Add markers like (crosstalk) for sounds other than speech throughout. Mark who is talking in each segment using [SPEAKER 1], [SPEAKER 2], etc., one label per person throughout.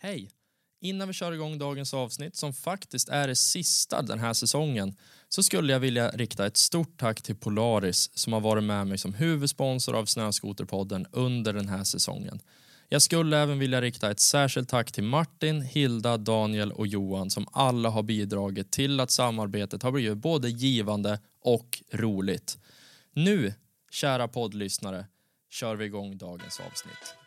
[SPEAKER 1] Hej! Innan vi kör igång dagens avsnitt, som faktiskt är det sista den här säsongen, så skulle jag vilja rikta ett stort tack till Polaris som har varit med mig som huvudsponsor av Snöskoterpodden under den här säsongen. Jag skulle även vilja rikta ett särskilt tack till Martin, Hilda, Daniel och Johan som alla har bidragit till att samarbetet har blivit både givande och roligt. Nu, kära poddlyssnare, kör vi igång dagens avsnitt.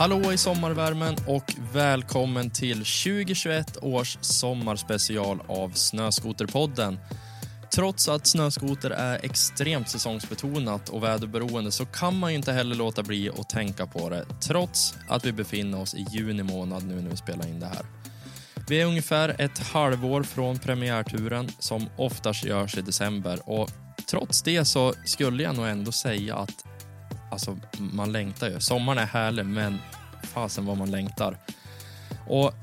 [SPEAKER 1] Hallå i sommarvärmen och välkommen till 2021 års sommarspecial av Snöskoterpodden. Trots att snöskoter är extremt säsongsbetonat och väderberoende så kan man ju inte heller låta bli att tänka på det trots att vi befinner oss i juni månad nu när vi spelar in det här. Vi är ungefär ett halvår från premiärturen som oftast görs i december och trots det så skulle jag nog ändå säga att alltså, man längtar ju. Sommaren är härlig, men fasen vad man längtar. Och,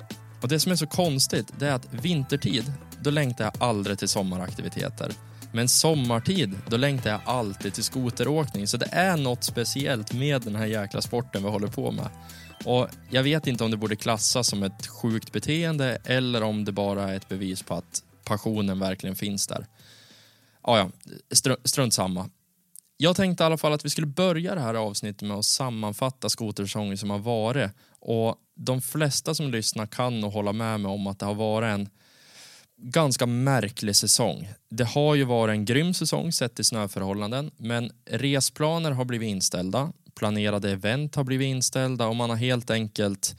[SPEAKER 1] och det som är så konstigt, det är att vintertid, då längtar jag aldrig till sommaraktiviteter. Men sommartid, då längtar jag alltid till skoteråkning. Så det är något speciellt med den här jäkla sporten vi håller på med. Och jag vet inte om det borde klassas som ett sjukt beteende eller om det bara är ett bevis på att passionen verkligen finns där. Ah, ja, ja, str strunt samma. Jag tänkte i alla fall att vi skulle börja det här avsnittet med att sammanfatta skotersäsongen som har varit. Och de flesta som lyssnar kan nog hålla med mig om att det har varit en ganska märklig säsong. Det har ju varit en grym säsong sett till snöförhållanden, men resplaner har blivit inställda, planerade event har blivit inställda och man har helt enkelt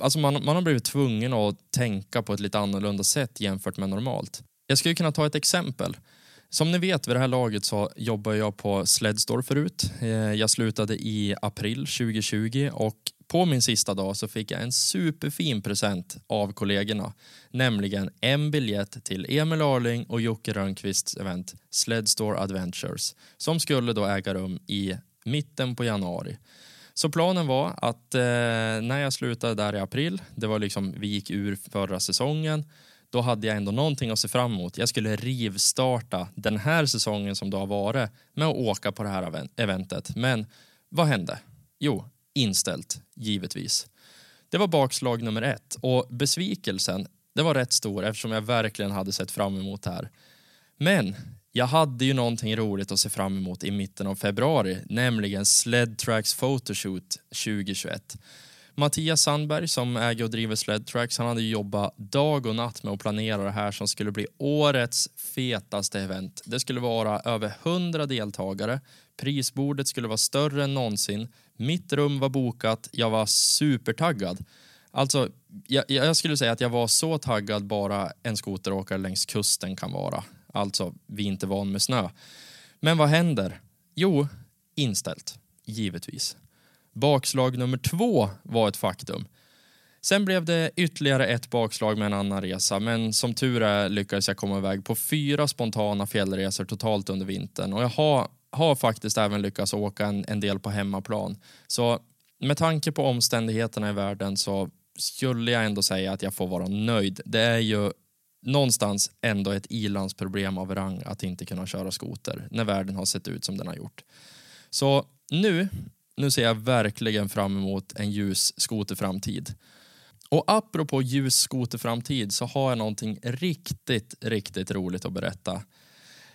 [SPEAKER 1] Alltså man, man har blivit tvungen att tänka på ett lite annorlunda sätt jämfört med normalt. Jag skulle kunna ta ett exempel. Som ni vet vid det här laget så jobbar jag på Sledstore förut. Eh, jag slutade i april 2020 och på min sista dag så fick jag en superfin present av kollegorna. Nämligen en biljett till Emil Arling och Jocke Rönnqvists event Sledstore Adventures som skulle då äga rum i mitten på januari. Så planen var att eh, när jag slutade där i april, det var liksom, vi gick ur förra säsongen, då hade jag ändå någonting att se fram emot. Jag skulle rivstarta den här säsongen som det har varit med att åka på det här eventet. Men vad hände? Jo, inställt, givetvis. Det var bakslag nummer ett och besvikelsen, det var rätt stor eftersom jag verkligen hade sett fram emot det här. Men jag hade ju någonting roligt att se fram emot i mitten av februari, nämligen Sled Tracks Photoshoot 2021. Mattias Sandberg som äger och driver Sledtracks, han hade jobbat dag och natt med att planera det här som skulle bli årets fetaste event. Det skulle vara över 100 deltagare. Prisbordet skulle vara större än någonsin. Mitt rum var bokat. Jag var supertaggad. Alltså, jag, jag skulle säga att jag var så taggad bara en skoteråkare längs kusten kan vara. Alltså, vi är inte van med snö. Men vad händer? Jo, inställt. Givetvis. Bakslag nummer två var ett faktum. Sen blev det ytterligare ett bakslag med en annan resa, men som tur är lyckades jag komma iväg på fyra spontana fjällresor totalt under vintern och jag har, har faktiskt även lyckats åka en, en del på hemmaplan. Så med tanke på omständigheterna i världen så skulle jag ändå säga att jag får vara nöjd. Det är ju någonstans ändå ett ilandsproblem av rang att inte kunna köra skoter när världen har sett ut som den har gjort. Så nu nu ser jag verkligen fram emot en ljus skoterframtid. Och apropå ljus skoterframtid så har jag någonting riktigt, riktigt roligt att berätta.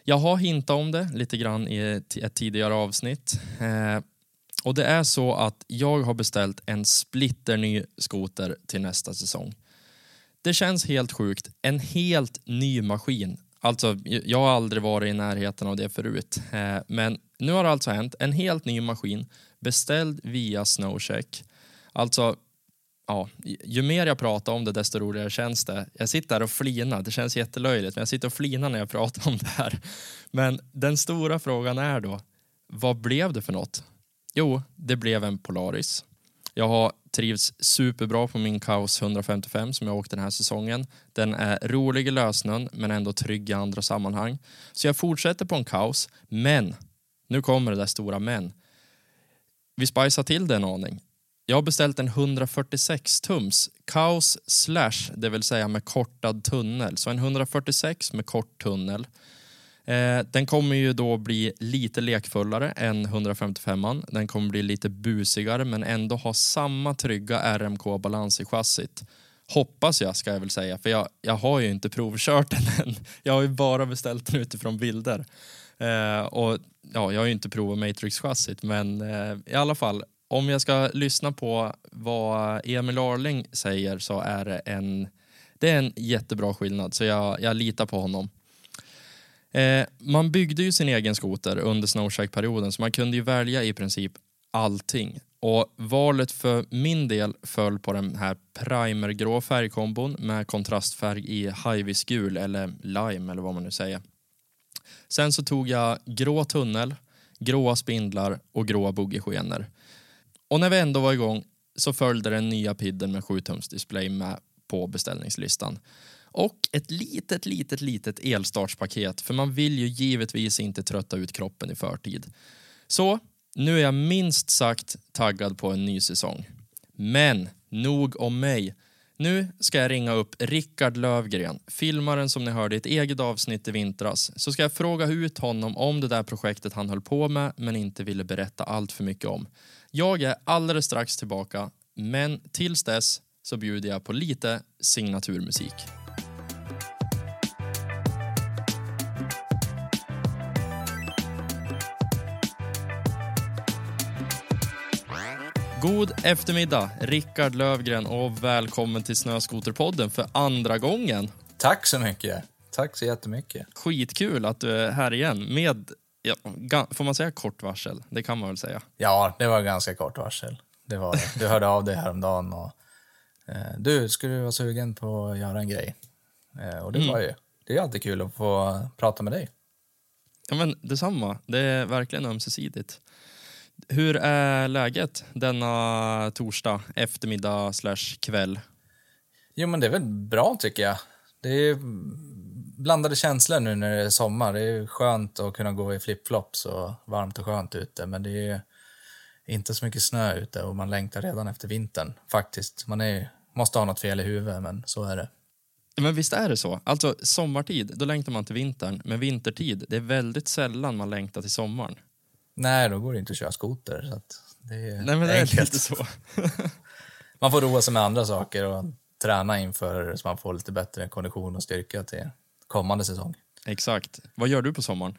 [SPEAKER 1] Jag har hintat om det lite grann i ett tidigare avsnitt. Eh, och det är så att jag har beställt en splitterny skoter till nästa säsong. Det känns helt sjukt. En helt ny maskin. Alltså, jag har aldrig varit i närheten av det förut. Eh, men nu har det alltså hänt. En helt ny maskin beställd via Snowcheck. Alltså, ja, ju mer jag pratar om det desto roligare känns det. Jag sitter här och flinar, det känns jättelöjligt, men jag sitter och flinar när jag pratar om det här. Men den stora frågan är då, vad blev det för något? Jo, det blev en Polaris. Jag har trivs superbra på min Kaos 155 som jag åkt den här säsongen. Den är rolig i lösnön men ändå trygg i andra sammanhang. Så jag fortsätter på en Kaos, men nu kommer det där stora men. Vi spicar till det en aning. Jag har beställt en 146 tums Kaos Slash, det vill säga med kortad tunnel. Så en 146 med kort tunnel. Eh, den kommer ju då bli lite lekfullare än 155an. Den kommer bli lite busigare men ändå ha samma trygga RMK-balans i chassit. Hoppas jag, ska jag väl säga, för jag, jag har ju inte provkört den än. Jag har ju bara beställt den utifrån bilder. Eh, och ja, Jag har ju inte provat Matrix-chassit, men eh, i alla fall, om jag ska lyssna på vad Emil Arling säger så är det en, det är en jättebra skillnad, så jag, jag litar på honom. Eh, man byggde ju sin egen skoter under Snowshack-perioden så man kunde ju välja i princip allting. Och valet för min del föll på den här primergrå färgkombon med kontrastfärg i Highvis gul eller lime eller vad man nu säger. Sen så tog jag grå tunnel, gråa spindlar och gråa boogieskenor. Och när vi ändå var igång så följde den nya pidden med 7-tumsdisplay med på beställningslistan. Och ett litet, litet, litet elstartspaket för man vill ju givetvis inte trötta ut kroppen i förtid. Så nu är jag minst sagt taggad på en ny säsong. Men nog om mig. Nu ska jag ringa upp Rickard Lövgren, filmaren som ni hörde i ett eget avsnitt i vintras. Så ska jag fråga ut honom om det där projektet han höll på med men inte ville berätta allt för mycket om. Jag är alldeles strax tillbaka, men tills dess så bjuder jag på lite signaturmusik. God eftermiddag, Rickard Lövgren och välkommen till Snöskoterpodden för andra gången.
[SPEAKER 2] Tack så mycket. Tack så jättemycket.
[SPEAKER 1] Skitkul att du är här igen med, ja, får man säga kort varsel? Det kan man väl säga?
[SPEAKER 2] Ja, det var ganska kort varsel. Det var det. Du hörde av dig häromdagen och eh, du, skulle du vara sugen på att göra en grej? Eh, och det mm. var ju. Det är alltid kul att få prata med dig.
[SPEAKER 1] Ja, men detsamma. Det är verkligen ömsesidigt. Hur är läget denna torsdag eftermiddag slash kväll?
[SPEAKER 2] Jo, men det är väl bra tycker jag. Det är blandade känslor nu när det är sommar. Det är skönt att kunna gå i flipflops och varmt och skönt ute, men det är inte så mycket snö ute och man längtar redan efter vintern faktiskt. Man är, måste ha något fel i huvudet, men så är det.
[SPEAKER 1] Men visst är det så? Alltså sommartid, då längtar man till vintern, men vintertid, det är väldigt sällan man längtar till sommaren.
[SPEAKER 2] Nej, då går det inte att köra skoter. Så det är
[SPEAKER 1] Nej, men det är inte så. (laughs)
[SPEAKER 2] man får roa sig med andra saker och träna inför så man får lite bättre kondition och styrka till kommande säsong.
[SPEAKER 1] Exakt. Vad gör du på sommaren?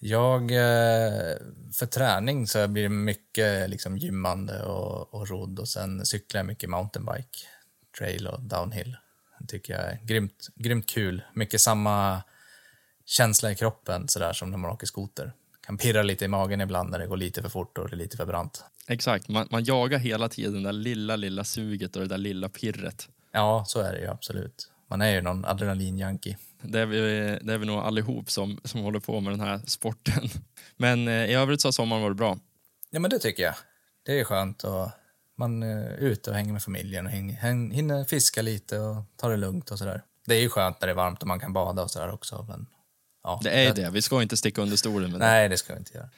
[SPEAKER 2] Jag, eh, för träning så blir det mycket liksom gymmande och, och rodd och sen cyklar jag mycket mountainbike, trail och downhill. Det tycker jag är grymt, grymt kul. Mycket samma känsla i kroppen sådär som när man åker skoter kan pirra lite i magen ibland när det går lite för fort och det är lite för brant.
[SPEAKER 1] Exakt, man, man jagar hela tiden det där lilla, lilla suget och det där lilla pirret.
[SPEAKER 2] Ja, så är det ju absolut. Man är ju någon adrenalinjunkie.
[SPEAKER 1] Det är vi, det är vi nog allihop som, som håller på med den här sporten. (laughs) Men eh, i övrigt så har sommaren varit bra.
[SPEAKER 2] Ja, men det tycker jag. Det är skönt och man är ute och hänger med familjen och häng, hinner fiska lite och ta det lugnt och sådär. Det är ju skönt när det är varmt och man kan bada och sådär också, men
[SPEAKER 1] Ja, det är det. Vi ska inte sticka under stolen med
[SPEAKER 2] det. Nej, det ska vi inte göra.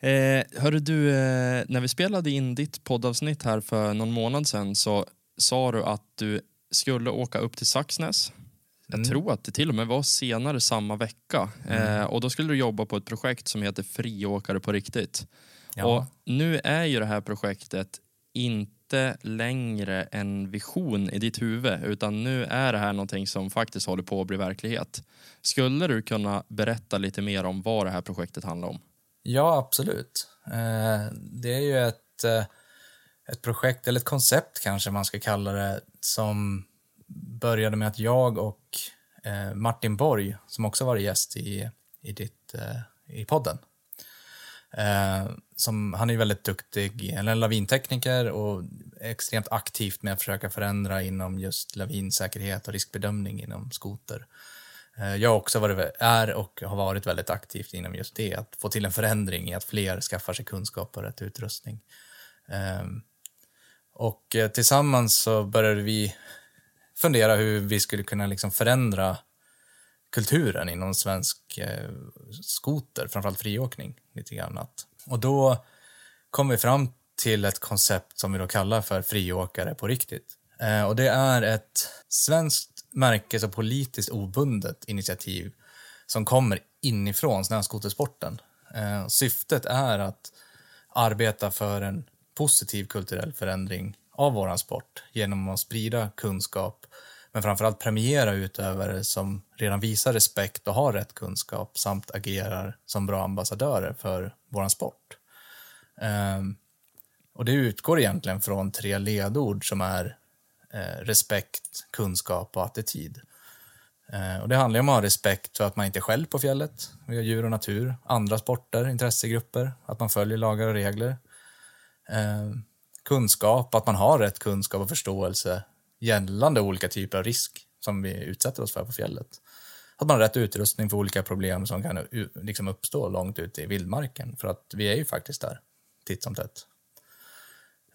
[SPEAKER 1] Eh, hörru du, eh, när vi spelade in ditt poddavsnitt här för någon månad sedan så sa du att du skulle åka upp till Saxnäs. Jag mm. tror att det till och med var senare samma vecka. Mm. Eh, och då skulle du jobba på ett projekt som heter Friåkare på riktigt. Ja. Och nu är ju det här projektet inte inte längre en vision i ditt huvud utan nu är det här någonting som faktiskt håller på att bli verklighet. Skulle du kunna berätta lite mer om vad det här projektet handlar om?
[SPEAKER 2] Ja, absolut. Eh, det är ju ett, eh, ett projekt, eller ett koncept kanske man ska kalla det, som började med att jag och eh, Martin Borg, som också varit gäst i, i, ditt, i podden, Eh, som, han är väldigt duktig, en lavintekniker och extremt aktivt med att försöka förändra inom just lavinsäkerhet och riskbedömning inom skoter. Eh, jag har också varit, är och har varit väldigt aktivt inom just det, att få till en förändring i att fler skaffar sig kunskap och rätt utrustning. Eh, Och eh, tillsammans så började vi fundera hur vi skulle kunna liksom förändra kulturen inom svensk eh, skoter, framförallt friåkning, lite grann. Och då kom vi fram till ett koncept som vi då kallar för friåkare på riktigt. Eh, och det är ett svenskt märke, så politiskt obundet initiativ som kommer inifrån snöskotersporten. Eh, syftet är att arbeta för en positiv kulturell förändring av vår sport genom att sprida kunskap men framförallt premiera utövare som redan visar respekt och har rätt kunskap samt agerar som bra ambassadörer för vår sport. Um, och det utgår egentligen från tre ledord som är eh, respekt, kunskap och attityd. Eh, och det handlar om att ha respekt för att man inte är själv på fjället. Vi har djur och natur, andra sporter, intressegrupper, att man följer lagar och regler. Eh, kunskap, att man har rätt kunskap och förståelse gällande olika typer av risk som vi utsätter oss för på fjället. Att man har rätt utrustning för olika problem som kan liksom uppstå långt ute i vildmarken. För att vi är ju faktiskt där, titt som tätt.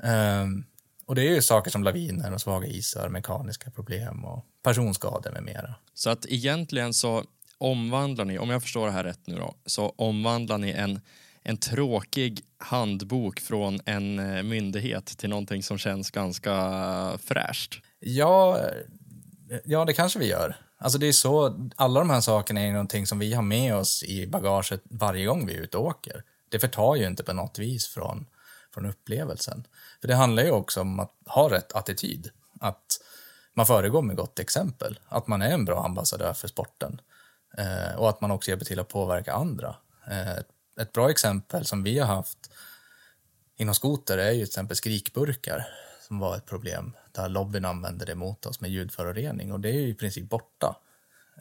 [SPEAKER 2] Um, och det är ju saker som laviner och svaga isar, mekaniska problem och personskador med mera.
[SPEAKER 1] Så att egentligen så omvandlar ni, om jag förstår det här rätt nu då, så omvandlar ni en, en tråkig handbok från en eh, myndighet till någonting som känns ganska fräscht.
[SPEAKER 2] Ja, eh, ja det kanske vi gör. Alltså det är så, alla de här sakerna är någonting som vi har med oss i bagaget varje gång vi är ute och åker. Det förtar ju inte på något vis från, från upplevelsen. För det handlar ju också om att ha rätt attityd. Att man föregår med gott exempel. Att man är en bra ambassadör för sporten. Eh, och att man också hjälper till att påverka andra. Eh, ett bra exempel som vi har haft inom skoter är ju till exempel skrikburkar som var ett problem där lobbyn använde det mot oss med ljudförorening och det är ju i princip borta.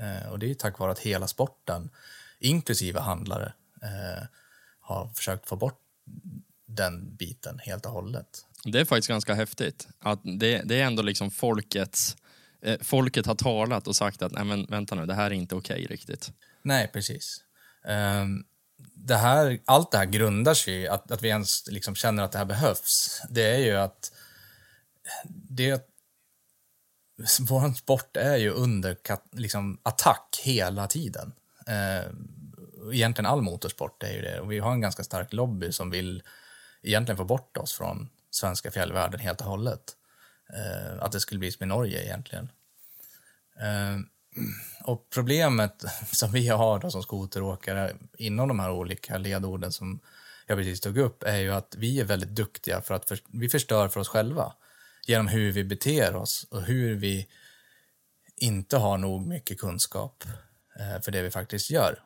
[SPEAKER 2] Eh, och det är ju tack vare att hela sporten, inklusive handlare, eh, har försökt få bort den biten helt och hållet.
[SPEAKER 1] Det är faktiskt ganska häftigt. Att det, det är ändå liksom folkets... Eh, folket har talat och sagt att nej men vänta nu, det här är inte okej okay, riktigt.
[SPEAKER 2] Nej, precis. Um, det här, allt det här grundar sig i att, att vi ens liksom känner att det här behövs. Det är ju att det, vår sport är ju under liksom, attack hela tiden. Eh, egentligen all motorsport är ju det. Och vi har en ganska stark lobby som vill egentligen få bort oss från svenska fjällvärlden helt och hållet. Eh, att det skulle bli som i Norge egentligen. Eh, och problemet (laughs) som vi har då som skoteråkare inom de här olika ledorden som jag precis tog upp är ju att vi är väldigt duktiga för att för, vi förstör för oss själva genom hur vi beter oss och hur vi inte har nog mycket kunskap eh, för det vi faktiskt gör.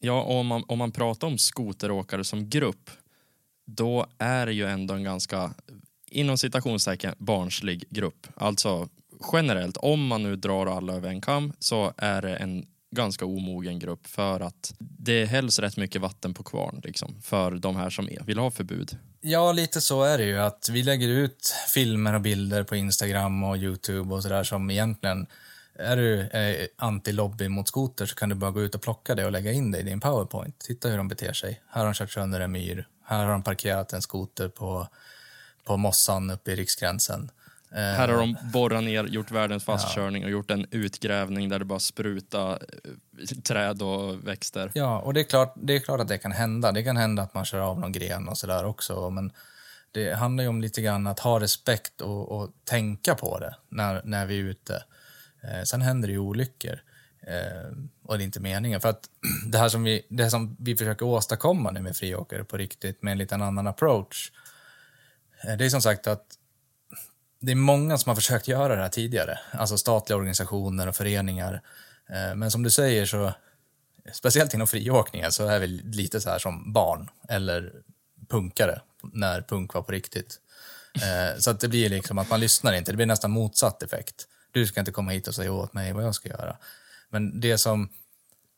[SPEAKER 1] Ja, om man, om man pratar om skoteråkare som grupp, då är det ju ändå en ganska, inom citationstecken, barnslig grupp. Alltså generellt, om man nu drar alla över en kam, så är det en ganska omogen grupp för att det hälls rätt mycket vatten på kvarn liksom, för de här som vill ha förbud.
[SPEAKER 2] Ja, lite så är det ju. att Vi lägger ut filmer och bilder på Instagram och Youtube och sådär som egentligen är du eh, anti-lobby mot skoter så kan du bara gå ut och plocka det och lägga in det i din powerpoint. Titta hur de beter sig. Här har de kört sönder en myr. Här har de parkerat en skoter på, på mossan uppe i riksgränsen.
[SPEAKER 1] Här har de borrat ner, gjort världens fastkörning ja. och gjort en utgrävning där det bara sprutar eh, träd och växter.
[SPEAKER 2] Ja, och det är, klart, det är klart att det kan hända. Det kan hända att man kör av någon gren och sådär också. Men det handlar ju om lite grann att ha respekt och, och tänka på det när, när vi är ute. Eh, sen händer det ju olyckor. Eh, och det är inte meningen. För att (clears throat) det här som vi, det som vi försöker åstadkomma nu med friåkare på riktigt med en liten annan approach. Eh, det är som sagt att det är många som har försökt göra det här tidigare, alltså statliga organisationer och föreningar. Eh, men som du säger så, speciellt inom friåkningen, så är vi lite så här som barn eller punkare när punk var på riktigt. Eh, så att det blir liksom att man lyssnar inte, det blir nästan motsatt effekt. Du ska inte komma hit och säga åt mig vad jag ska göra. Men det som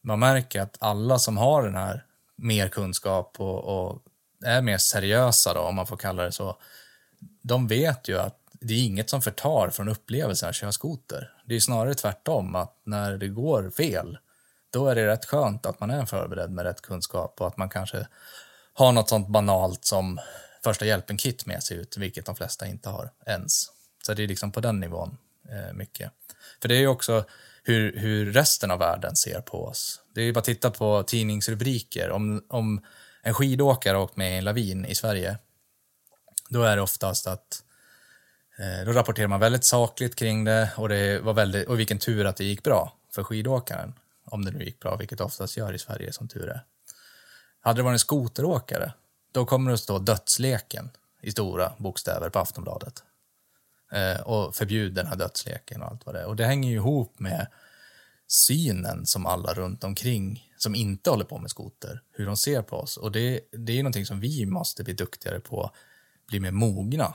[SPEAKER 2] man märker att alla som har den här mer kunskap och, och är mer seriösa då, om man får kalla det så, de vet ju att det är inget som förtar från upplevelsen att köra skoter. Det är snarare tvärtom, att när det går fel, då är det rätt skönt att man är förberedd med rätt kunskap och att man kanske har något sånt banalt som första hjälpen-kit med sig ut, vilket de flesta inte har ens. Så det är liksom på den nivån eh, mycket. För det är ju också hur, hur resten av världen ser på oss. Det är ju bara att titta på tidningsrubriker. Om, om en skidåkare har åkt med i en lavin i Sverige, då är det oftast att Eh, då rapporterar man väldigt sakligt kring det och, det var väldigt, och vilken tur att det gick bra för skidåkaren. Om det nu gick bra, vilket oftast gör i Sverige som tur är. Hade det varit en skoteråkare, då kommer det att stå dödsleken i stora bokstäver på Aftonbladet. Eh, och förbjud den här dödsleken och allt vad det är. Och det hänger ju ihop med synen som alla runt omkring som inte håller på med skoter, hur de ser på oss. Och det, det är någonting som vi måste bli duktigare på, bli mer mogna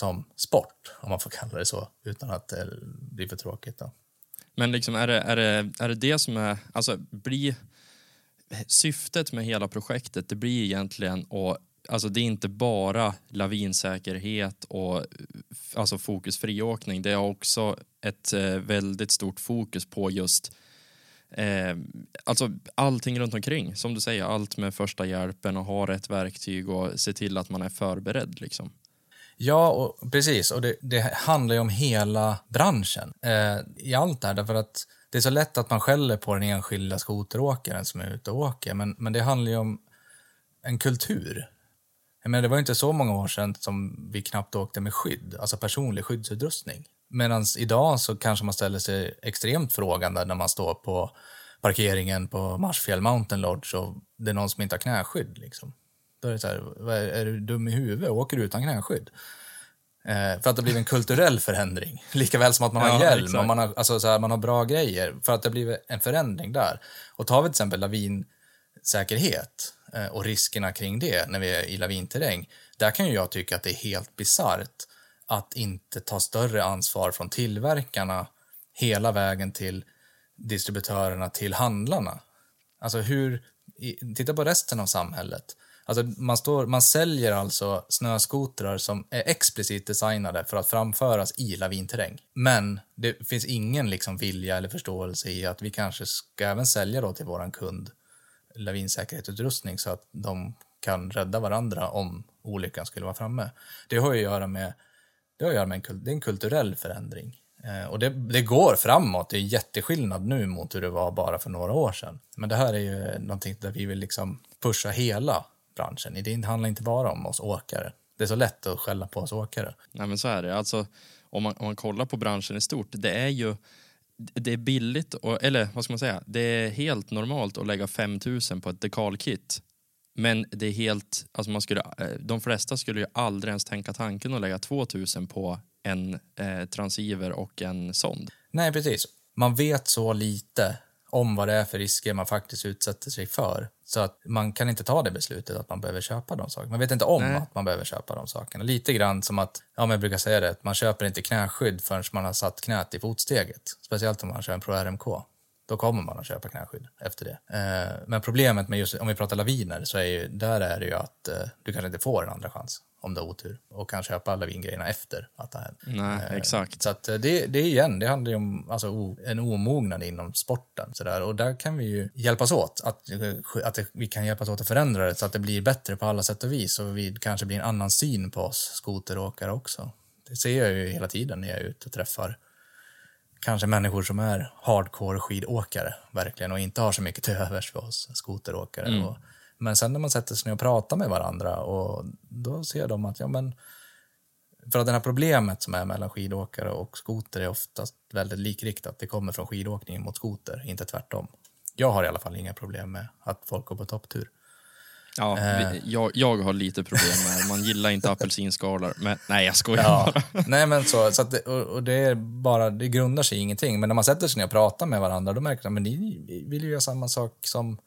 [SPEAKER 2] som sport, om man får kalla det så, utan att eh, det blir för tråkigt. Då.
[SPEAKER 1] Men liksom är, det, är, det, är det det som är, alltså blir syftet med hela projektet, det blir egentligen att Alltså det är inte bara lavinsäkerhet och alltså fokus friåkning. Det är också ett eh, väldigt stort fokus på just eh, alltså allting runt omkring. Som du säger, allt med första hjälpen och ha rätt verktyg och se till att man är förberedd. Liksom.
[SPEAKER 2] Ja, och, precis. Och det, det handlar ju om hela branschen eh, i allt det här. Därför att det är så lätt att man skäller på den enskilda skoteråkaren som är ute och åker. Men, men det handlar ju om en kultur. Jag menar, det var inte så många år sedan som vi knappt åkte med skydd, alltså personlig skyddsutrustning. Medan idag så kanske man ställer sig extremt frågande när man står på parkeringen på Marsfjäll Mountain Lodge och det är någon som inte har knäskydd. Liksom. Då är det så här, är, är du dum i huvudet? Åker du utan knäskydd? Eh, för att det blivit en kulturell förändring. (laughs) Likaväl som att man har ja, hjälm och man har, alltså så här, man har bra grejer. För att det blivit en förändring där. Och tar vi till exempel lavinsäkerhet eh, och riskerna kring det när vi är i lavinterräng. Där kan ju jag tycka att det är helt bisarrt att inte ta större ansvar från tillverkarna hela vägen till distributörerna till handlarna. Alltså hur, titta på resten av samhället. Alltså man, står, man säljer alltså snöskotrar som är explicit designade för att framföras i lavinterräng. Men det finns ingen liksom vilja eller förståelse i att vi kanske ska även sälja då till våran kund lavinsäkerhetsutrustning så att de kan rädda varandra om olyckan skulle vara framme. Det har ju att göra med, det har att göra med en, det är en kulturell förändring. Eh, och det, det, går framåt, det är jätteskillnad nu mot hur det var bara för några år sedan. Men det här är ju någonting där vi vill liksom pusha hela branschen. Det handlar inte bara om oss åkare. Det är så lätt att skälla på oss åkare.
[SPEAKER 1] Nej men så är det. Alltså, om, man, om man kollar på branschen i stort, det är ju det är billigt, och, eller vad ska man säga, det är helt normalt att lägga 5000 på ett dekalkit. Men det är helt, alltså man skulle, eh, de flesta skulle ju aldrig ens tänka tanken att lägga 2000 på en eh, transceiver och en sond.
[SPEAKER 2] Nej, precis. Man vet så lite om vad det är för risker man faktiskt utsätter sig för. Så att man kan inte ta det beslutet att man behöver köpa de sakerna. Man vet inte om Nej. att man behöver köpa de sakerna. Lite grann som att, ja men jag brukar säga det, man köper inte knäskydd förrän man har satt knät i fotsteget. Speciellt om man kör en Pro RMK. Då kommer man att köpa knäskydd efter det. Eh, men problemet med just, om vi pratar laviner, så är ju, där är det ju att eh, du kanske inte får en andra chans om du har otur och kan köpa lavingrejerna efter att det har hänt.
[SPEAKER 1] Nej, eh, exakt.
[SPEAKER 2] Så att eh, det, det igen, det handlar ju om alltså, en omognad inom sporten. Så där. Och där kan vi ju hjälpas åt, att, att vi kan hjälpas åt att förändra det så att det blir bättre på alla sätt och vis och vi kanske blir en annan syn på oss skoteråkare också. Det ser jag ju hela tiden när jag är ute och träffar kanske människor som är hardcore skidåkare verkligen och inte har så mycket till övers för oss skoteråkare. Mm. Och, men sen när man sätter sig ner och pratar med varandra och då ser de att ja men för att det här problemet som är mellan skidåkare och skoter är oftast väldigt likriktat. Det kommer från skidåkning mot skoter, inte tvärtom. Jag har i alla fall inga problem med att folk går på topptur.
[SPEAKER 1] Ja, eh. jag, jag har lite problem med Man gillar inte apelsinskalor. Men nej, jag skojar ja.
[SPEAKER 2] bara. Nej, men så, så det, och, och, det är bara, det grundar sig i ingenting. Men när man sätter sig ner och pratar med varandra, då märker man att ni vill ju göra samma sak som,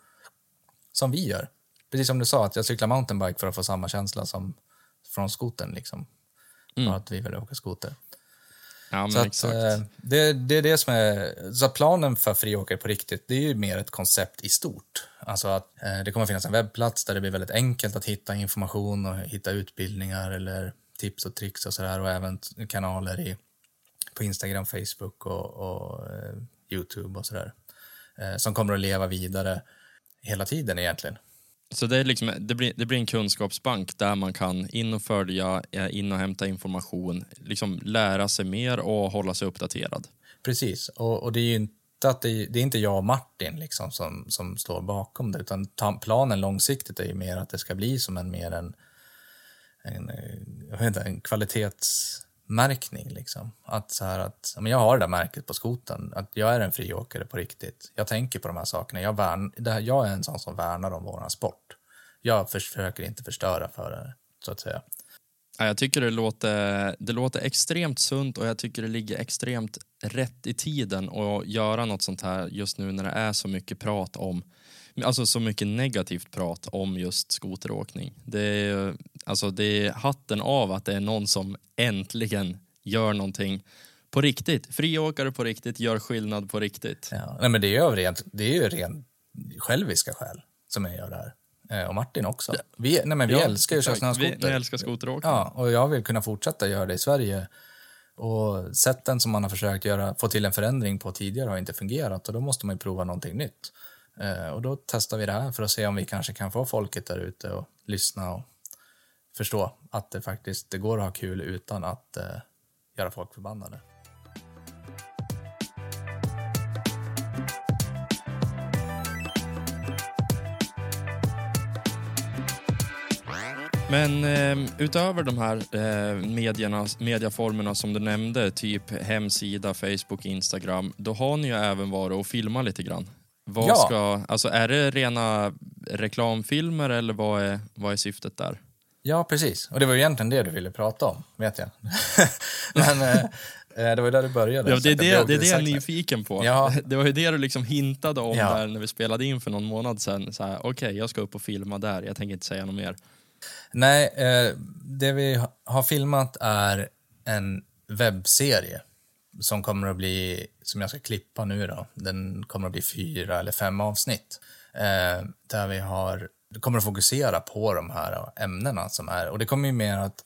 [SPEAKER 2] som vi gör. Precis som du sa, att jag cyklar mountainbike för att få samma känsla som från skoten. Liksom. Mm. För att vi vill åka skoter.
[SPEAKER 1] Ja, så att, eh,
[SPEAKER 2] det, det är det som är... Så planen för friåkare på riktigt, det är ju mer ett koncept i stort. Alltså att eh, det kommer finnas en webbplats där det blir väldigt enkelt att hitta information och hitta utbildningar eller tips och tricks och sådär och även kanaler i, på Instagram, Facebook och, och eh, Youtube och sådär. Eh, som kommer att leva vidare hela tiden egentligen.
[SPEAKER 1] Så det, är liksom, det, blir, det blir en kunskapsbank där man kan in och följa, eh, in och hämta information, liksom lära sig mer och hålla sig uppdaterad.
[SPEAKER 2] Precis, och, och det är ju inte att det, det är inte jag och Martin liksom som, som står bakom det, utan ta, planen långsiktigt är ju mer att det ska bli som en mer en, en, eh, jag vet inte, en kvalitets märkning. Liksom. Att, så här att men jag har det där märket på skoten, att jag är en friåkare på riktigt. Jag tänker på de här sakerna. Jag, värn, det här, jag är en sån som värnar om vår sport. Jag försöker inte förstöra för det, så att säga.
[SPEAKER 1] Jag tycker det låter, det låter extremt sunt och jag tycker det ligger extremt rätt i tiden att göra något sånt här just nu när det är så mycket prat om Alltså så mycket negativt prat om just skoteråkning. Det är, alltså det är hatten av att det är någon som äntligen gör någonting på riktigt. Friåkare på riktigt, gör skillnad på riktigt.
[SPEAKER 2] Ja, nej, men det är ju rent, det är ju ren själviska skäl som jag gör det här. Eh, och Martin också. Vi, nej, men vi ja, älskar ju snöskoter.
[SPEAKER 1] Vi, vi älskar skoteråkning.
[SPEAKER 2] Ja, och jag vill kunna fortsätta göra det i Sverige. Och sätten som man har försökt göra, få till en förändring på tidigare har inte fungerat och då måste man ju prova någonting nytt. Eh, och då testar vi det här för att se om vi kanske kan få folket där ute och lyssna och förstå att det faktiskt det går att ha kul utan att eh, göra folk förbannade.
[SPEAKER 1] Men eh, utöver de här eh, medierna, mediaformerna som du nämnde, typ hemsida, Facebook, Instagram, då har ni ju även varit och filmat lite grann. Vad ja. ska, alltså är det rena reklamfilmer eller vad är, vad är syftet där?
[SPEAKER 2] Ja, precis. Och det var ju egentligen det du ville prata om, vet jag. (laughs) Men eh, eh, det var ju där du började.
[SPEAKER 1] Ja, det är det, det, det är det jag är nyfiken på. Ja. (laughs) Det var ju det du liksom hintade om ja. där när vi spelade in för någon månad sedan. Okej, okay, jag ska upp och filma där, jag tänker inte säga något mer.
[SPEAKER 2] Nej, eh, det vi har filmat är en webbserie som kommer att bli, som jag ska klippa nu då, den kommer att bli fyra eller fem avsnitt. Eh, där vi har, kommer att fokusera på de här ämnena som är, och det kommer ju mer att,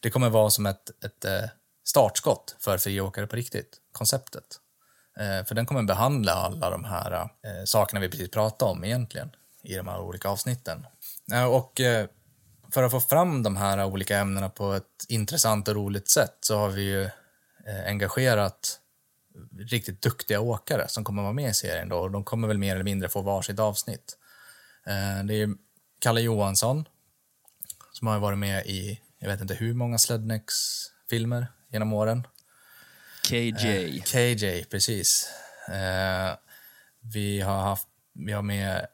[SPEAKER 2] det kommer vara som ett, ett eh, startskott för friåkare på riktigt, konceptet. Eh, för den kommer behandla alla de här eh, sakerna vi precis pratade om egentligen i de här olika avsnitten. Eh, och eh, för att få fram de här olika ämnena på ett intressant och roligt sätt så har vi ju engagerat riktigt duktiga åkare som kommer vara med i serien. Då, och de kommer väl mer eller mindre få varsitt avsnitt. Eh, det är Kalle Johansson som har varit med i, jag vet inte hur många Slednex-filmer genom åren.
[SPEAKER 1] KJ.
[SPEAKER 2] Eh, KJ, precis. Vi har haft, vi har med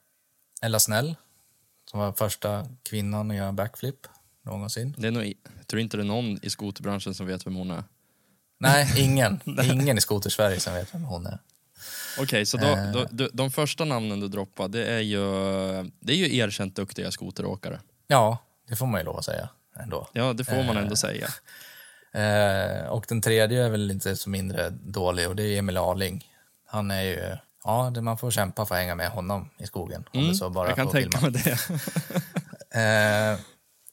[SPEAKER 2] Ella Snäll som var första kvinnan att göra backflip någonsin.
[SPEAKER 1] Det är nog, jag tror inte det är någon i skoterbranschen som vet vem hon är.
[SPEAKER 2] Nej, (laughs) ingen. ingen i skotersverige som vet vem hon är.
[SPEAKER 1] Okej, okay, så då, eh. då, de, de första namnen du droppar, det är ju, det är ju erkänt duktiga skoteråkare.
[SPEAKER 2] Ja, det får man ju lov att säga ändå.
[SPEAKER 1] Ja, det får man ändå eh. säga. (laughs)
[SPEAKER 2] Eh, och den tredje är väl inte så mindre dålig och det är Emil Arling. Han är ju Ja, man får kämpa för att hänga med honom i skogen.
[SPEAKER 1] Mm, det så bara jag kan tänka mig det. (laughs)
[SPEAKER 2] eh,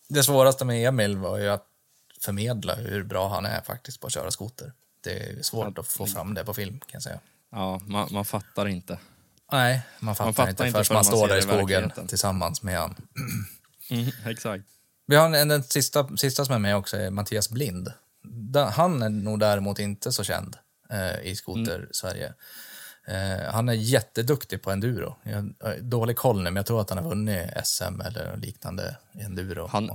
[SPEAKER 2] det svåraste med Emil var ju att förmedla hur bra han är faktiskt på att köra skoter. Det är svårt att få fram det på film kan jag säga.
[SPEAKER 1] Ja, man, man fattar inte.
[SPEAKER 2] Nej, man fattar, man fattar inte, inte förrän man, står där i skogen tillsammans med han. (clears throat)
[SPEAKER 1] Mm, exakt.
[SPEAKER 2] Vi har en, den sista, sista som är med också är Mattias Blind. Han är nog däremot inte så känd eh, i skoter-Sverige. Mm. Eh, han är jätteduktig på enduro. Jag har dålig koll nu, men jag tror att han har vunnit SM eller liknande enduro.
[SPEAKER 1] Han,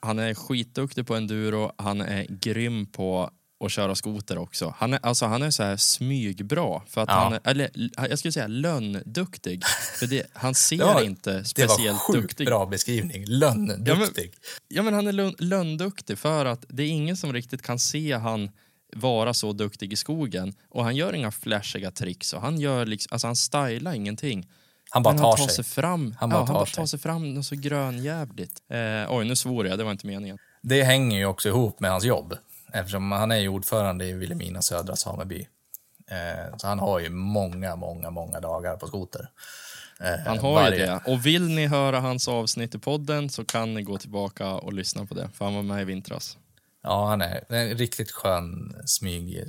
[SPEAKER 1] han är skitduktig på enduro, han är grym på att köra skoter också. Han är, alltså, han är så här smygbra, för att ja. han eller jag skulle säga lönnduktig. För det, han ser det var, inte speciellt duktig. Det var sjukt duktig.
[SPEAKER 2] bra beskrivning, lönnduktig.
[SPEAKER 1] Ja men, ja, men han är lönnduktig för att det är ingen som riktigt kan se han vara så duktig i skogen. Och han gör inga flashiga tricks och han gör liksom, alltså han stylar ingenting.
[SPEAKER 2] Han bara tar, han tar sig.
[SPEAKER 1] sig. fram. Han bara, ja, tar, han bara tar sig fram något så grönjävligt. Eh, oj, nu svor jag, det var inte meningen.
[SPEAKER 2] Det hänger ju också ihop med hans jobb. Eftersom han är ju ordförande i Vilhelmina södra sameby. Eh, så han har ju många, många, många dagar på skoter.
[SPEAKER 1] Eh, han har varje. ju det. Och vill ni höra hans avsnitt i podden så kan ni gå tillbaka och lyssna på det. För han var med i vintras.
[SPEAKER 2] Ja, han är en riktigt skön smyg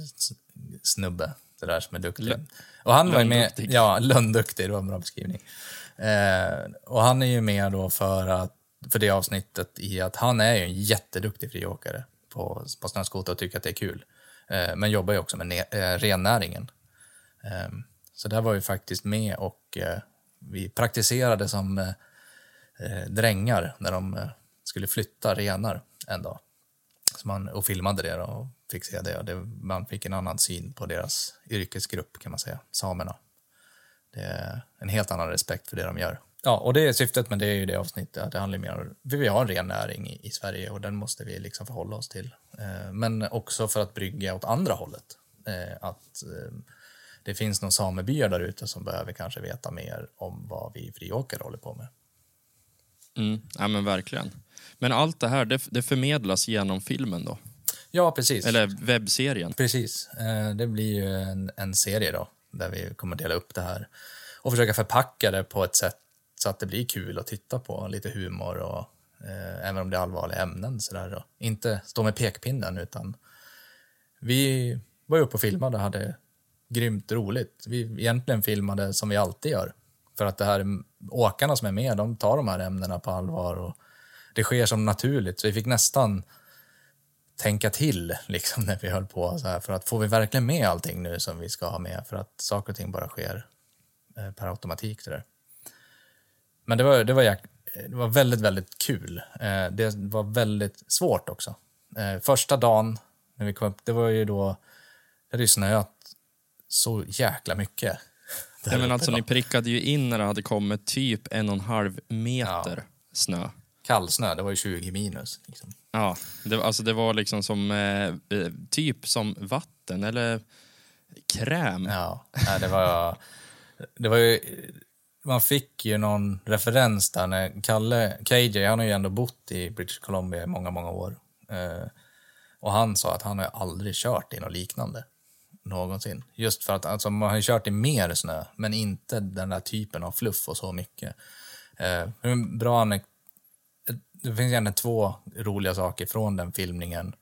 [SPEAKER 2] snubbe. Det där som är duktig. L och han var med, ja, lönnduktig, det var en bra beskrivning. Eh, och han är ju med då för, att, för det avsnittet i att han är ju en jätteduktig friåkare på, på snöskoter och tycker att det är kul. Eh, men jobbar ju också med eh, rennäringen. Eh, så där var vi faktiskt med och eh, vi praktiserade som eh, eh, drängar när de skulle flytta renar en dag. Så man, och filmade det och fick se det. Och det. Man fick en annan syn på deras yrkesgrupp kan man säga, samerna. Det är en helt annan respekt för det de gör. Ja, och det är syftet med det är ju det avsnittet. att Det handlar mer om, vi har en ren näring i, i Sverige och den måste vi liksom förhålla oss till. Eh, men också för att brygga åt andra hållet. Eh, att eh, det finns några samebyar där ute som behöver kanske veta mer om vad vi friåkare håller på med.
[SPEAKER 1] Mm. Ja, men verkligen. Men allt det här, det, det förmedlas genom filmen då?
[SPEAKER 2] Ja, precis.
[SPEAKER 1] Eller webbserien?
[SPEAKER 2] Precis. Eh, Det blir ju en, en serie då, där vi kommer dela upp det här och försöka förpacka det på ett sätt så att det blir kul att titta på, lite humor och eh, även om det är allvarliga ämnen så där. Inte stå med pekpinnen utan vi var ju uppe och filmade och hade grymt roligt. Vi egentligen filmade som vi alltid gör. För att det här åkarna som är med, de tar de här ämnena på allvar och det sker som naturligt. Så vi fick nästan tänka till liksom, när vi höll på så här. För att får vi verkligen med allting nu som vi ska ha med? För att saker och ting bara sker eh, per automatik. Det där. Men det var, det, var det var väldigt, väldigt kul. Eh, det var väldigt svårt också. Eh, första dagen när vi kom upp, det var ju då, det hade ju snöat så jäkla mycket.
[SPEAKER 1] Ja, men alltså, ni prickade ju in när det hade kommit typ en och en halv meter snö.
[SPEAKER 2] Kallsnö, det var ju 20 minus. Liksom.
[SPEAKER 1] Ja, det, alltså det var liksom som eh, eh, typ som vatten eller kräm.
[SPEAKER 2] Ja, nej, det var... Det var ju, man fick ju någon referens där när Kalle, KJ, han har ju ändå bott i British Columbia i många, många år. Eh, och han sa att han har aldrig kört i något liknande någonsin. Just för att alltså, man har kört i mer snö, men inte den där typen av fluff och så mycket. Eh, en bra det finns egentligen två roliga saker från den filmningen.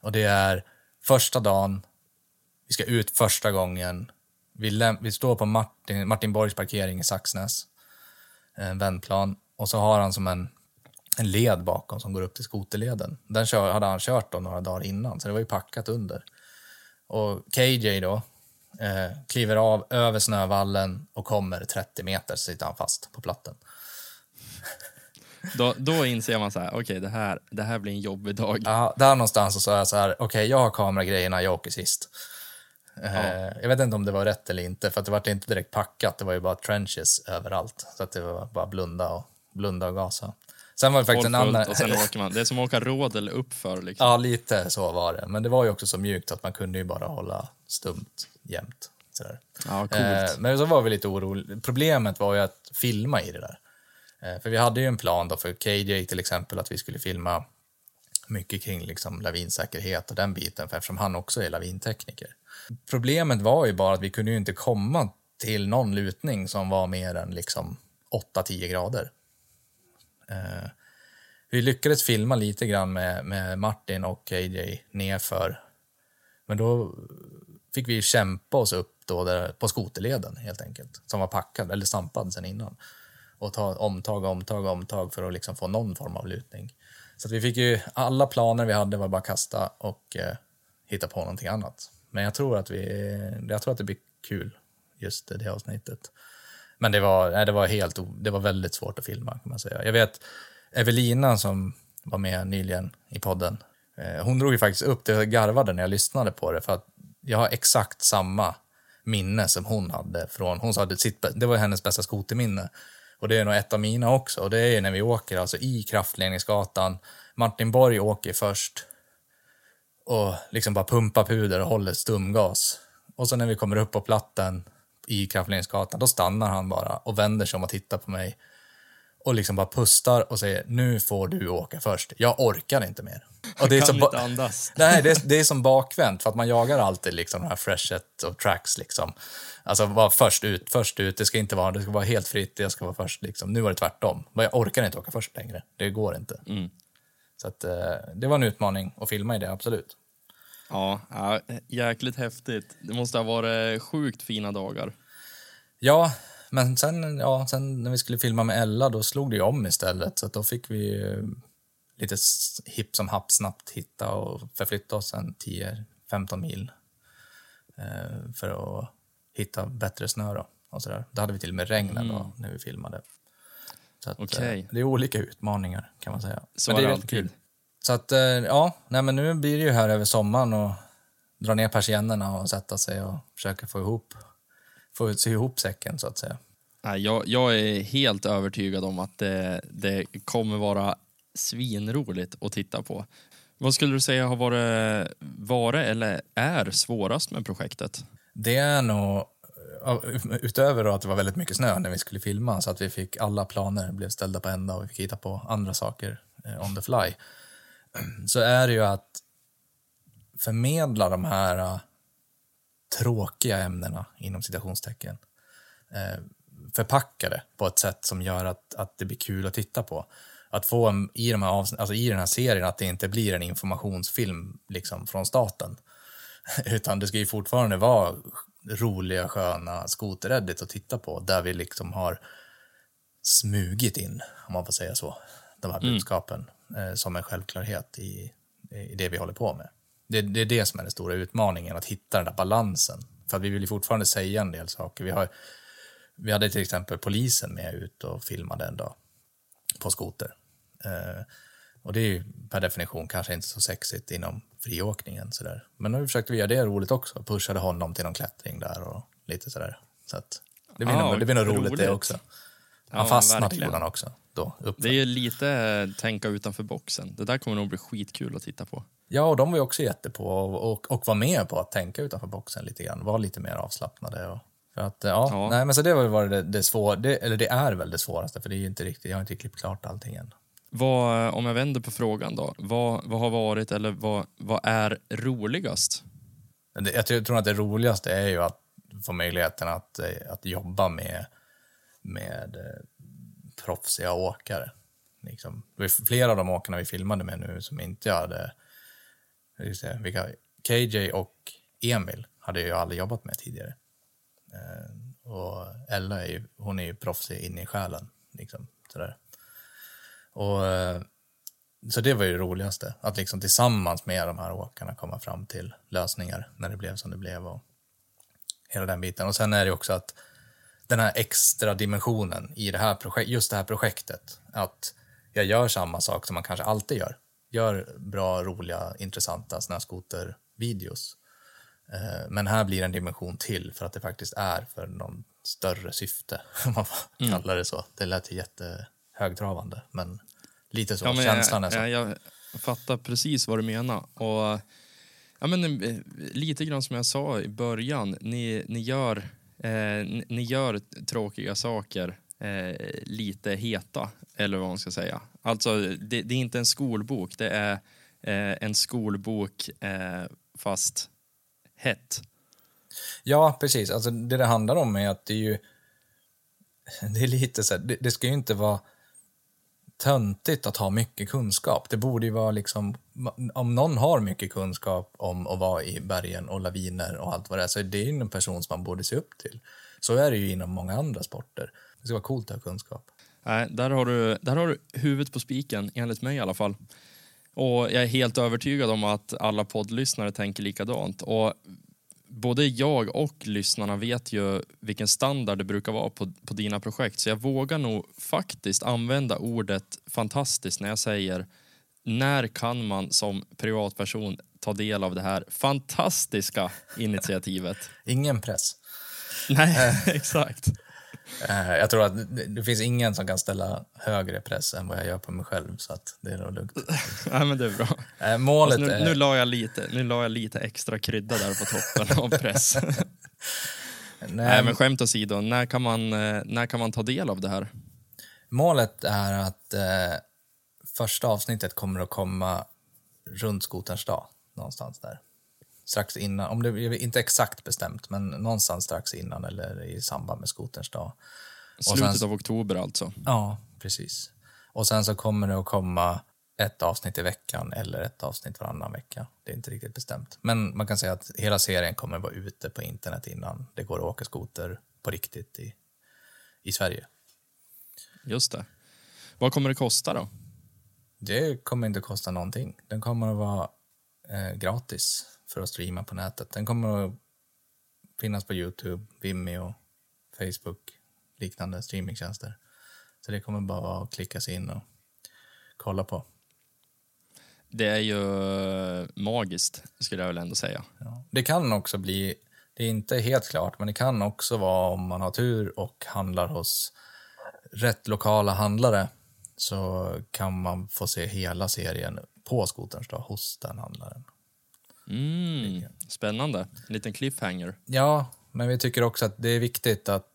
[SPEAKER 2] Och det är första dagen, vi ska ut första gången. Vi, vi står på Martin, Martin Borgs parkering i Saxnäs, en vändplan. Och så har han som en, en led bakom som går upp till skoterleden. Den kör, hade han kört då några dagar innan, så det var ju packat under. Och KJ då eh, kliver av över snövallen och kommer 30 meter så sitter han fast på platten.
[SPEAKER 1] Då, då inser man så här, okej det, här, det här blir en jobbig dag.
[SPEAKER 2] Ja, där någonstans så sa jag så här, okej, jag har kameragrejerna, jag åker sist. Eh, jag vet inte om det var rätt eller inte, för att det var inte direkt packat, det var ju bara trenches överallt. Så att det var bara blunda och, blunda och gasa. Sen var det faktiskt en annan...
[SPEAKER 1] och sen åker man. Det är som att åka rådel uppför. Liksom.
[SPEAKER 2] Ja, lite så var det. Men det var ju också så mjukt att man kunde ju bara hålla stumt jämt. Sådär.
[SPEAKER 1] Ja, coolt.
[SPEAKER 2] Eh, men så var vi lite oroliga. Problemet var ju att filma i det där. Eh, för vi hade ju en plan då för KJ till exempel att vi skulle filma mycket kring liksom lavinsäkerhet och den biten för eftersom han också är lavintekniker. Problemet var ju bara att vi kunde ju inte komma till någon lutning som var mer än liksom 8-10 grader. Eh, vi lyckades filma lite grann med, med Martin och KJ nerför. Men då fick vi kämpa oss upp då där, på skoterleden helt enkelt. Som var packad, eller stampad sen innan. Och ta omtag, omtag, omtag för att liksom få någon form av lutning. Så att vi fick ju, alla planer vi hade var bara kasta och eh, hitta på någonting annat. Men jag tror att vi, jag tror att det blir kul, just det avsnittet. Men det var, nej, det var helt, det var väldigt svårt att filma kan man säga. Jag vet Evelina som var med nyligen i podden, eh, hon drog ju faktiskt upp det, jag garvade när jag lyssnade på det för att jag har exakt samma minne som hon hade från, hon sa att sitt, det var hennes bästa skoterminne. Och det är nog ett av mina också. Och det är ju när vi åker alltså i Kraftledningsgatan. Martin Borg åker först och liksom bara pumpar puder och håller stumgas. Och så när vi kommer upp på platten i Kraftledningsgatan, då stannar han bara och vänder sig om och tittar på mig. Och liksom bara pustar och säger nu får du åka först. Jag orkar inte mer. Och det är
[SPEAKER 1] kan inte andas. (laughs)
[SPEAKER 2] Nej, det är, det är som bakvänt för att man jagar alltid liksom de här freshet och tracks liksom. Alltså vara först ut, först ut, det ska inte vara, det ska vara helt fritt, jag ska vara först liksom. Nu var det tvärtom. Men Jag orkar inte åka först längre, det går inte.
[SPEAKER 1] Mm.
[SPEAKER 2] Så att eh, det var en utmaning att filma i det, absolut.
[SPEAKER 1] Ja, ja, jäkligt häftigt. Det måste ha varit sjukt fina dagar.
[SPEAKER 2] Ja, Men sen, ja, sen när vi skulle filma med Ella, då slog det om istället. Så då fick vi lite hipp som happ snabbt hitta och förflytta oss en 10-15 mil eh, för att hitta bättre snö då. Och så där. Då hade vi till och med regn mm. då, när vi filmade. Så att, okay. eh, det är olika utmaningar kan man säga.
[SPEAKER 1] Så men det är alltid. Kul.
[SPEAKER 2] Så att, eh, ja, nej, men nu blir det ju här över sommaren och dra ner persiennerna och sätta sig och försöka få ihop, få sy ihop säcken så att säga.
[SPEAKER 1] Jag, jag är helt övertygad om att det, det kommer vara svinroligt att titta på. Vad skulle du säga har varit, varit eller är svårast med projektet?
[SPEAKER 2] Det är nog, utöver att det var väldigt mycket snö när vi skulle filma, så att vi fick alla planer blev ställda på ända och vi fick hitta på andra saker eh, on the fly, så är det ju att förmedla de här uh, tråkiga ämnena, inom citationstecken, eh, uh, förpackade på ett sätt som gör att, att det blir kul att titta på. Att få en, i, de här alltså i den här serien att det inte blir en informationsfilm liksom, från staten. (laughs) Utan det ska ju fortfarande vara roliga, sköna skoteredit att titta på där vi liksom har smugit in, om man får säga så, de här mm. budskapen eh, som en självklarhet i, i det vi håller på med. Det, det, är det som är den stora utmaningen, att hitta den där balansen. För vi vill ju fortfarande säga en del saker. Vi, har, vi hade till exempel polisen med ut och filmade en dag på skoter. Eh, och det är ju per definition kanske inte så sexigt inom friåkningen. Sådär. Men nu försökte vi göra det roligt också. Pushade honom till någon klättring där och lite sådär. Så att det blir, ah, nog, det blir nog roligt, roligt, det också. Han ja, fastnade gjorde han också. Då,
[SPEAKER 1] det är ju lite eh, tänka utanför boxen. Det där kommer nog bli skitkul att titta på.
[SPEAKER 2] Ja, och de var ju också jättepå och, och, och var med på att tänka utanför boxen lite grann. Var lite mer avslappnade. Och, för att, ja, ja. Nej, men så det var det, det svåra, eller det är väl det svåraste, för det är inte riktigt, jag har inte klippt klart allting än.
[SPEAKER 1] Vad, om jag vänder på frågan då, vad, vad har varit eller vad, vad är roligast?
[SPEAKER 2] Jag tror att det roligaste är ju att få möjligheten att, att jobba med, med eh, proffsiga åkare. Liksom. Det var flera av de åkarna vi filmade med nu som inte hade... Säga, vilka, KJ och Emil hade jag aldrig jobbat med tidigare. Eh, och Ella är ju, hon är ju proffsig in i själen. Liksom, sådär. Och, eh, så det var ju det roligaste, att liksom tillsammans med de här åkarna komma fram till lösningar när det blev som det blev och hela den biten. Och sen är det också att den här extra dimensionen i det här projek just det här projektet, att jag gör samma sak som man kanske alltid gör. Gör bra, roliga, intressanta snöskotervideos. Eh, men här blir en dimension till för att det faktiskt är för någon större syfte, (laughs) om man får mm. kalla det så. Det lät jätte högtravande, men lite så. Ja, men Känslan
[SPEAKER 1] jag,
[SPEAKER 2] är så.
[SPEAKER 1] Jag, jag fattar precis vad du menar. Och, ja, men, eh, lite grann som jag sa i början, ni, ni, gör, eh, ni, gör tråkiga saker eh, lite heta, eller vad man ska säga. Alltså, det, det är inte en skolbok, det är eh, en skolbok eh, fast hett.
[SPEAKER 2] Ja, precis. Alltså, det det handlar om är att det är ju (laughs) det är lite så här, det, det ska ju inte vara töntigt att ha mycket kunskap. Det borde ju vara liksom, om någon har mycket kunskap om att vara i bergen och laviner och allt vad det är, så är det en person som man borde se upp till. Så är det ju inom många andra sporter. Det ska vara coolt att ha kunskap.
[SPEAKER 1] Nej, där har du, där har du huvudet på spiken, enligt mig i alla fall. Och jag är helt övertygad om att alla poddlyssnare tänker likadant. Och både jag och lyssnarna vet ju vilken standard det brukar vara på, på dina projekt, så jag vågar nog faktiskt använda ordet fantastiskt när jag säger när kan man som privatperson ta del av det här fantastiska initiativet?
[SPEAKER 2] Ingen press.
[SPEAKER 1] Nej, (laughs) exakt.
[SPEAKER 2] Eh, jag tror att det finns ingen som kan ställa högre press än vad jag gör på mig själv, så att det är nog lugnt. (laughs)
[SPEAKER 1] ja, men det är bra.
[SPEAKER 2] Eh, målet
[SPEAKER 1] nu,
[SPEAKER 2] är...
[SPEAKER 1] nu, la jag lite, nu la jag lite extra krydda där på toppen av press. (laughs) (laughs) Nej, Nej, men skämt åsido, när kan, man, eh, när kan man ta del av det här?
[SPEAKER 2] Målet är att eh, första avsnittet kommer att komma runt skoterns dag, någonstans där strax innan, om det är inte exakt bestämt, men någonstans strax innan eller i samband med skoterns dag.
[SPEAKER 1] Slutet sen, av oktober alltså?
[SPEAKER 2] Ja, precis. Och sen så kommer det att komma ett avsnitt i veckan eller ett avsnitt varannan vecka. Det är inte riktigt bestämt. Men man kan säga att hela serien kommer att vara ute på internet innan det går att åka skoter på riktigt i, i Sverige.
[SPEAKER 1] Just det. Vad kommer det kosta då?
[SPEAKER 2] Det kommer inte kosta någonting. Den kommer att vara eh, gratis för att streama på nätet. Den kommer att finnas på Youtube, Vimeo, Facebook, liknande streamingtjänster. Så det kommer bara att klickas in och kolla på.
[SPEAKER 1] Det är ju magiskt, skulle jag väl ändå säga.
[SPEAKER 2] Ja. Det kan också bli, det är inte helt klart, men det kan också vara om man har tur och handlar hos rätt lokala handlare så kan man få se hela serien på skoterns dag hos den handlaren.
[SPEAKER 1] Mm, spännande. En liten cliffhanger.
[SPEAKER 2] Ja, men vi tycker också att det är viktigt att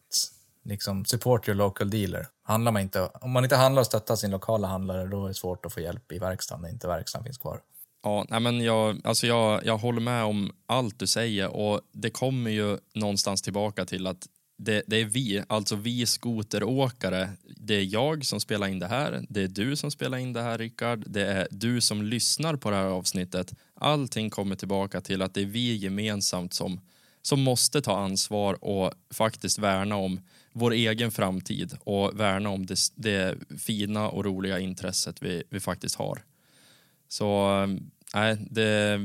[SPEAKER 2] liksom support your local dealer. Handlar man inte, om man inte handlar och stöttar sin lokala handlare då är det svårt att få hjälp i verkstaden när inte verkstaden finns kvar.
[SPEAKER 1] Ja, nej men jag, alltså jag, jag håller med om allt du säger och det kommer ju någonstans tillbaka till att det, det, är vi, alltså vi skoteråkare. Det är jag som spelar in det här, det är du som spelar in det här Rickard, det är du som lyssnar på det här avsnittet. Allting kommer tillbaka till att det är vi gemensamt som, som måste ta ansvar och faktiskt värna om vår egen framtid och värna om det, det fina och roliga intresset vi, vi faktiskt har. Så eh, nej, det,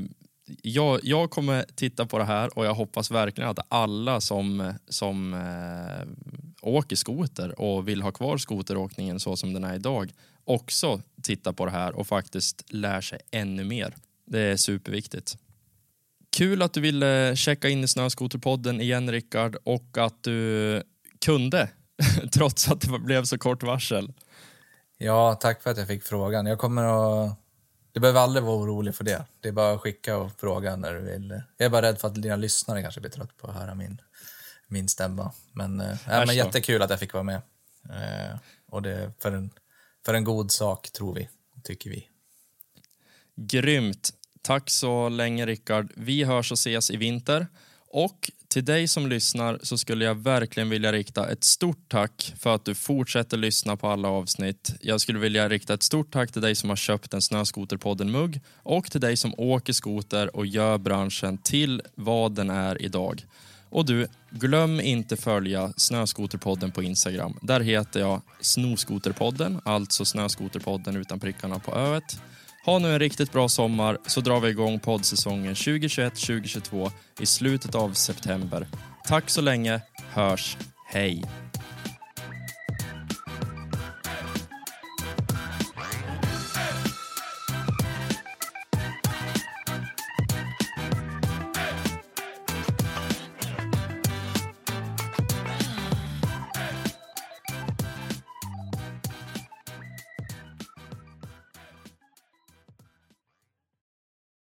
[SPEAKER 1] jag, jag kommer titta på det här och jag hoppas verkligen att alla som, som eh, åker skoter och vill ha kvar skoteråkningen så som den är idag också tittar på det här och faktiskt lär sig ännu mer. Det är superviktigt. Kul att du ville checka in i Snöskoterpodden igen Rickard och att du kunde (laughs) trots att det blev så kort varsel.
[SPEAKER 2] Ja, tack för att jag fick frågan. Jag kommer att du behöver aldrig vara orolig för det. Det är bara att skicka och fråga när du vill. Jag är bara rädd för att dina lyssnare kanske blir trött på att höra min, min stämma. Men, äh, men jättekul att jag fick vara med. Eh, och det för en, för en god sak, tror vi. Tycker vi.
[SPEAKER 1] Grymt. Tack så länge, Rickard. Vi hörs och ses i vinter. Och till dig som lyssnar så skulle jag verkligen vilja rikta ett stort tack för att du fortsätter lyssna på alla avsnitt. Jag skulle vilja rikta ett stort tack till dig som har köpt en Snöskoterpodden-mugg och till dig som åker skoter och gör branschen till vad den är idag. Och du, glöm inte följa Snöskoterpodden på Instagram. Där heter jag Snoskoterpodden, alltså Snöskoterpodden utan prickarna på öet. Ha nu en riktigt bra sommar så drar vi igång poddsäsongen 2021-2022 i slutet av september. Tack så länge, hörs, hej!